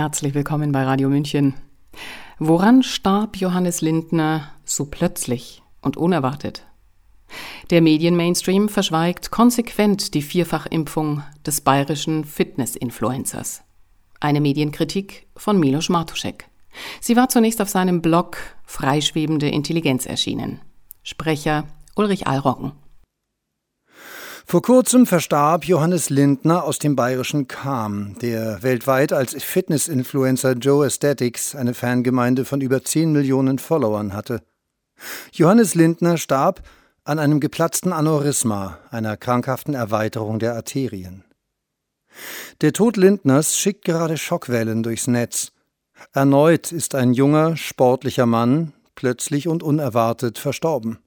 Herzlich willkommen bei Radio München. Woran starb Johannes Lindner so plötzlich und unerwartet? Der Medienmainstream verschweigt konsequent die Vierfachimpfung des bayerischen Fitness-Influencers. Eine Medienkritik von Milos Martuszek. Sie war zunächst auf seinem Blog Freischwebende Intelligenz erschienen. Sprecher Ulrich Allroggen. Vor kurzem verstarb Johannes Lindner aus dem bayerischen Cham, der weltweit als Fitness-Influencer Joe Aesthetics eine Fangemeinde von über 10 Millionen Followern hatte. Johannes Lindner starb an einem geplatzten Aneurysma, einer krankhaften Erweiterung der Arterien. Der Tod Lindners schickt gerade Schockwellen durchs Netz. Erneut ist ein junger, sportlicher Mann plötzlich und unerwartet verstorben.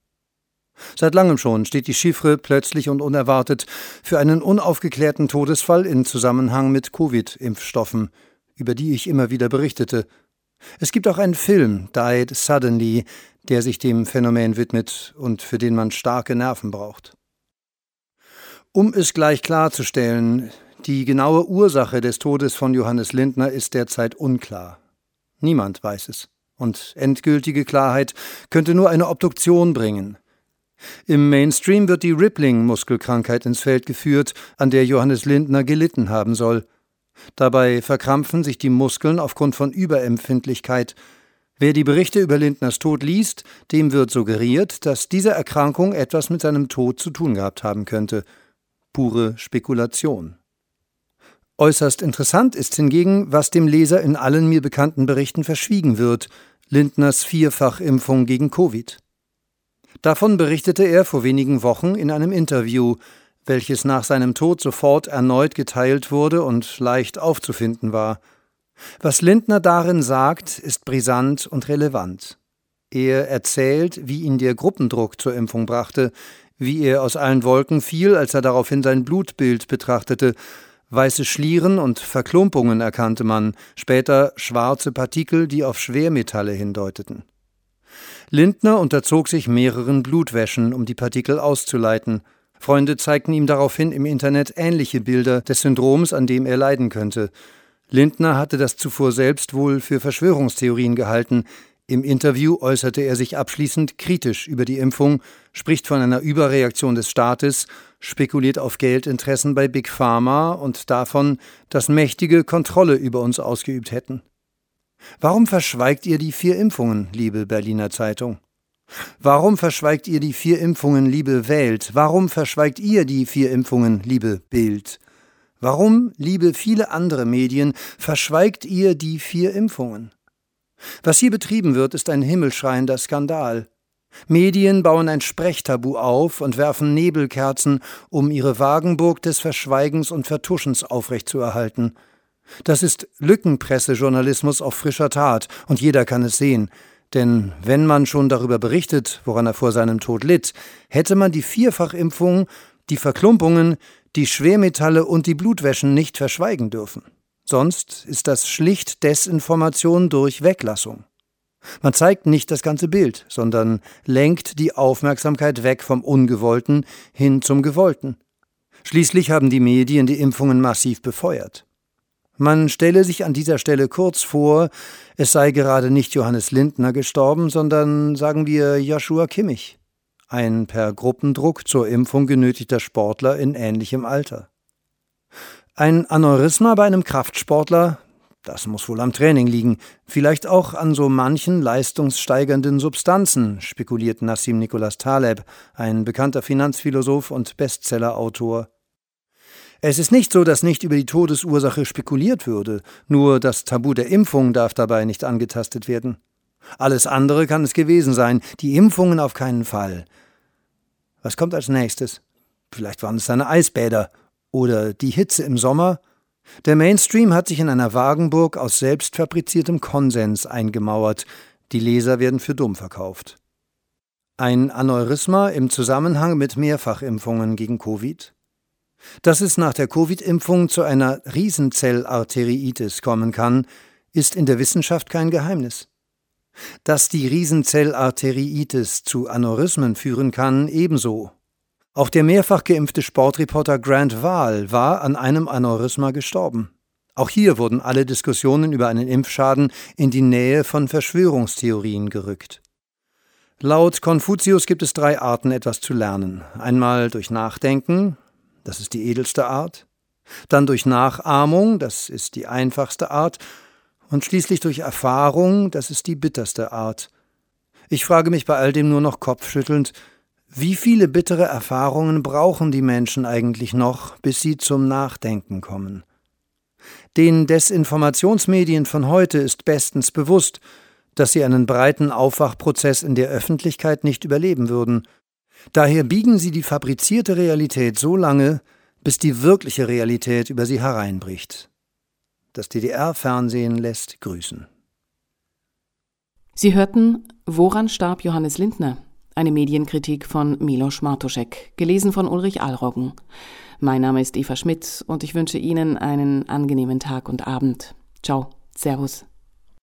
Seit langem schon steht die Chiffre plötzlich und unerwartet für einen unaufgeklärten Todesfall in Zusammenhang mit Covid-Impfstoffen, über die ich immer wieder berichtete. Es gibt auch einen Film, Died Suddenly, der sich dem Phänomen widmet und für den man starke Nerven braucht. Um es gleich klarzustellen, die genaue Ursache des Todes von Johannes Lindner ist derzeit unklar. Niemand weiß es. Und endgültige Klarheit könnte nur eine Obduktion bringen. Im Mainstream wird die Rippling-Muskelkrankheit ins Feld geführt, an der Johannes Lindner gelitten haben soll. Dabei verkrampfen sich die Muskeln aufgrund von Überempfindlichkeit. Wer die Berichte über Lindners Tod liest, dem wird suggeriert, dass diese Erkrankung etwas mit seinem Tod zu tun gehabt haben könnte. Pure Spekulation. Äußerst interessant ist hingegen, was dem Leser in allen mir bekannten Berichten verschwiegen wird: Lindners Vierfachimpfung gegen Covid. Davon berichtete er vor wenigen Wochen in einem Interview, welches nach seinem Tod sofort erneut geteilt wurde und leicht aufzufinden war. Was Lindner darin sagt, ist brisant und relevant. Er erzählt, wie ihn der Gruppendruck zur Impfung brachte, wie er aus allen Wolken fiel, als er daraufhin sein Blutbild betrachtete. Weiße Schlieren und Verklumpungen erkannte man, später schwarze Partikel, die auf Schwermetalle hindeuteten. Lindner unterzog sich mehreren Blutwäschen, um die Partikel auszuleiten. Freunde zeigten ihm daraufhin im Internet ähnliche Bilder des Syndroms, an dem er leiden könnte. Lindner hatte das zuvor selbst wohl für Verschwörungstheorien gehalten. Im Interview äußerte er sich abschließend kritisch über die Impfung, spricht von einer Überreaktion des Staates, spekuliert auf Geldinteressen bei Big Pharma und davon, dass Mächtige Kontrolle über uns ausgeübt hätten. Warum verschweigt ihr die vier Impfungen, liebe Berliner Zeitung? Warum verschweigt ihr die vier Impfungen, liebe Welt? Warum verschweigt ihr die vier Impfungen, liebe Bild? Warum, liebe viele andere Medien, verschweigt ihr die vier Impfungen? Was hier betrieben wird, ist ein himmelschreiender Skandal. Medien bauen ein Sprechtabu auf und werfen Nebelkerzen, um ihre Wagenburg des Verschweigens und Vertuschens aufrechtzuerhalten. Das ist Lückenpressejournalismus auf frischer Tat, und jeder kann es sehen. Denn wenn man schon darüber berichtet, woran er vor seinem Tod litt, hätte man die Vierfachimpfung, die Verklumpungen, die Schwermetalle und die Blutwäschen nicht verschweigen dürfen. Sonst ist das schlicht Desinformation durch Weglassung. Man zeigt nicht das ganze Bild, sondern lenkt die Aufmerksamkeit weg vom Ungewollten hin zum Gewollten. Schließlich haben die Medien die Impfungen massiv befeuert. Man stelle sich an dieser Stelle kurz vor, es sei gerade nicht Johannes Lindner gestorben, sondern sagen wir Joshua Kimmich, ein per Gruppendruck zur Impfung genötigter Sportler in ähnlichem Alter. Ein Aneurysma bei einem Kraftsportler, das muss wohl am Training liegen, vielleicht auch an so manchen leistungssteigernden Substanzen, spekuliert Nassim Nicholas Taleb, ein bekannter Finanzphilosoph und Bestsellerautor. Es ist nicht so, dass nicht über die Todesursache spekuliert würde, nur das Tabu der Impfung darf dabei nicht angetastet werden. Alles andere kann es gewesen sein, die Impfungen auf keinen Fall. Was kommt als nächstes? Vielleicht waren es seine Eisbäder oder die Hitze im Sommer. Der Mainstream hat sich in einer Wagenburg aus selbstfabriziertem Konsens eingemauert. Die Leser werden für dumm verkauft. Ein Aneurysma im Zusammenhang mit Mehrfachimpfungen gegen Covid? Dass es nach der Covid-Impfung zu einer Riesenzellarteriitis kommen kann, ist in der Wissenschaft kein Geheimnis. Dass die Riesenzellarteriitis zu Aneurysmen führen kann, ebenso. Auch der mehrfach geimpfte Sportreporter Grant Wahl war an einem Aneurysma gestorben. Auch hier wurden alle Diskussionen über einen Impfschaden in die Nähe von Verschwörungstheorien gerückt. Laut Konfuzius gibt es drei Arten, etwas zu lernen. Einmal durch Nachdenken, das ist die edelste Art, dann durch Nachahmung, das ist die einfachste Art, und schließlich durch Erfahrung, das ist die bitterste Art. Ich frage mich bei all dem nur noch kopfschüttelnd, wie viele bittere Erfahrungen brauchen die Menschen eigentlich noch, bis sie zum Nachdenken kommen? Den Desinformationsmedien von heute ist bestens bewusst, dass sie einen breiten Aufwachprozess in der Öffentlichkeit nicht überleben würden. Daher biegen sie die fabrizierte Realität so lange, bis die wirkliche Realität über sie hereinbricht. Das DDR-Fernsehen lässt grüßen. Sie hörten Woran starb Johannes Lindner? Eine Medienkritik von Milos Martuszek, gelesen von Ulrich Alroggen. Mein Name ist Eva Schmidt und ich wünsche Ihnen einen angenehmen Tag und Abend. Ciao, Servus.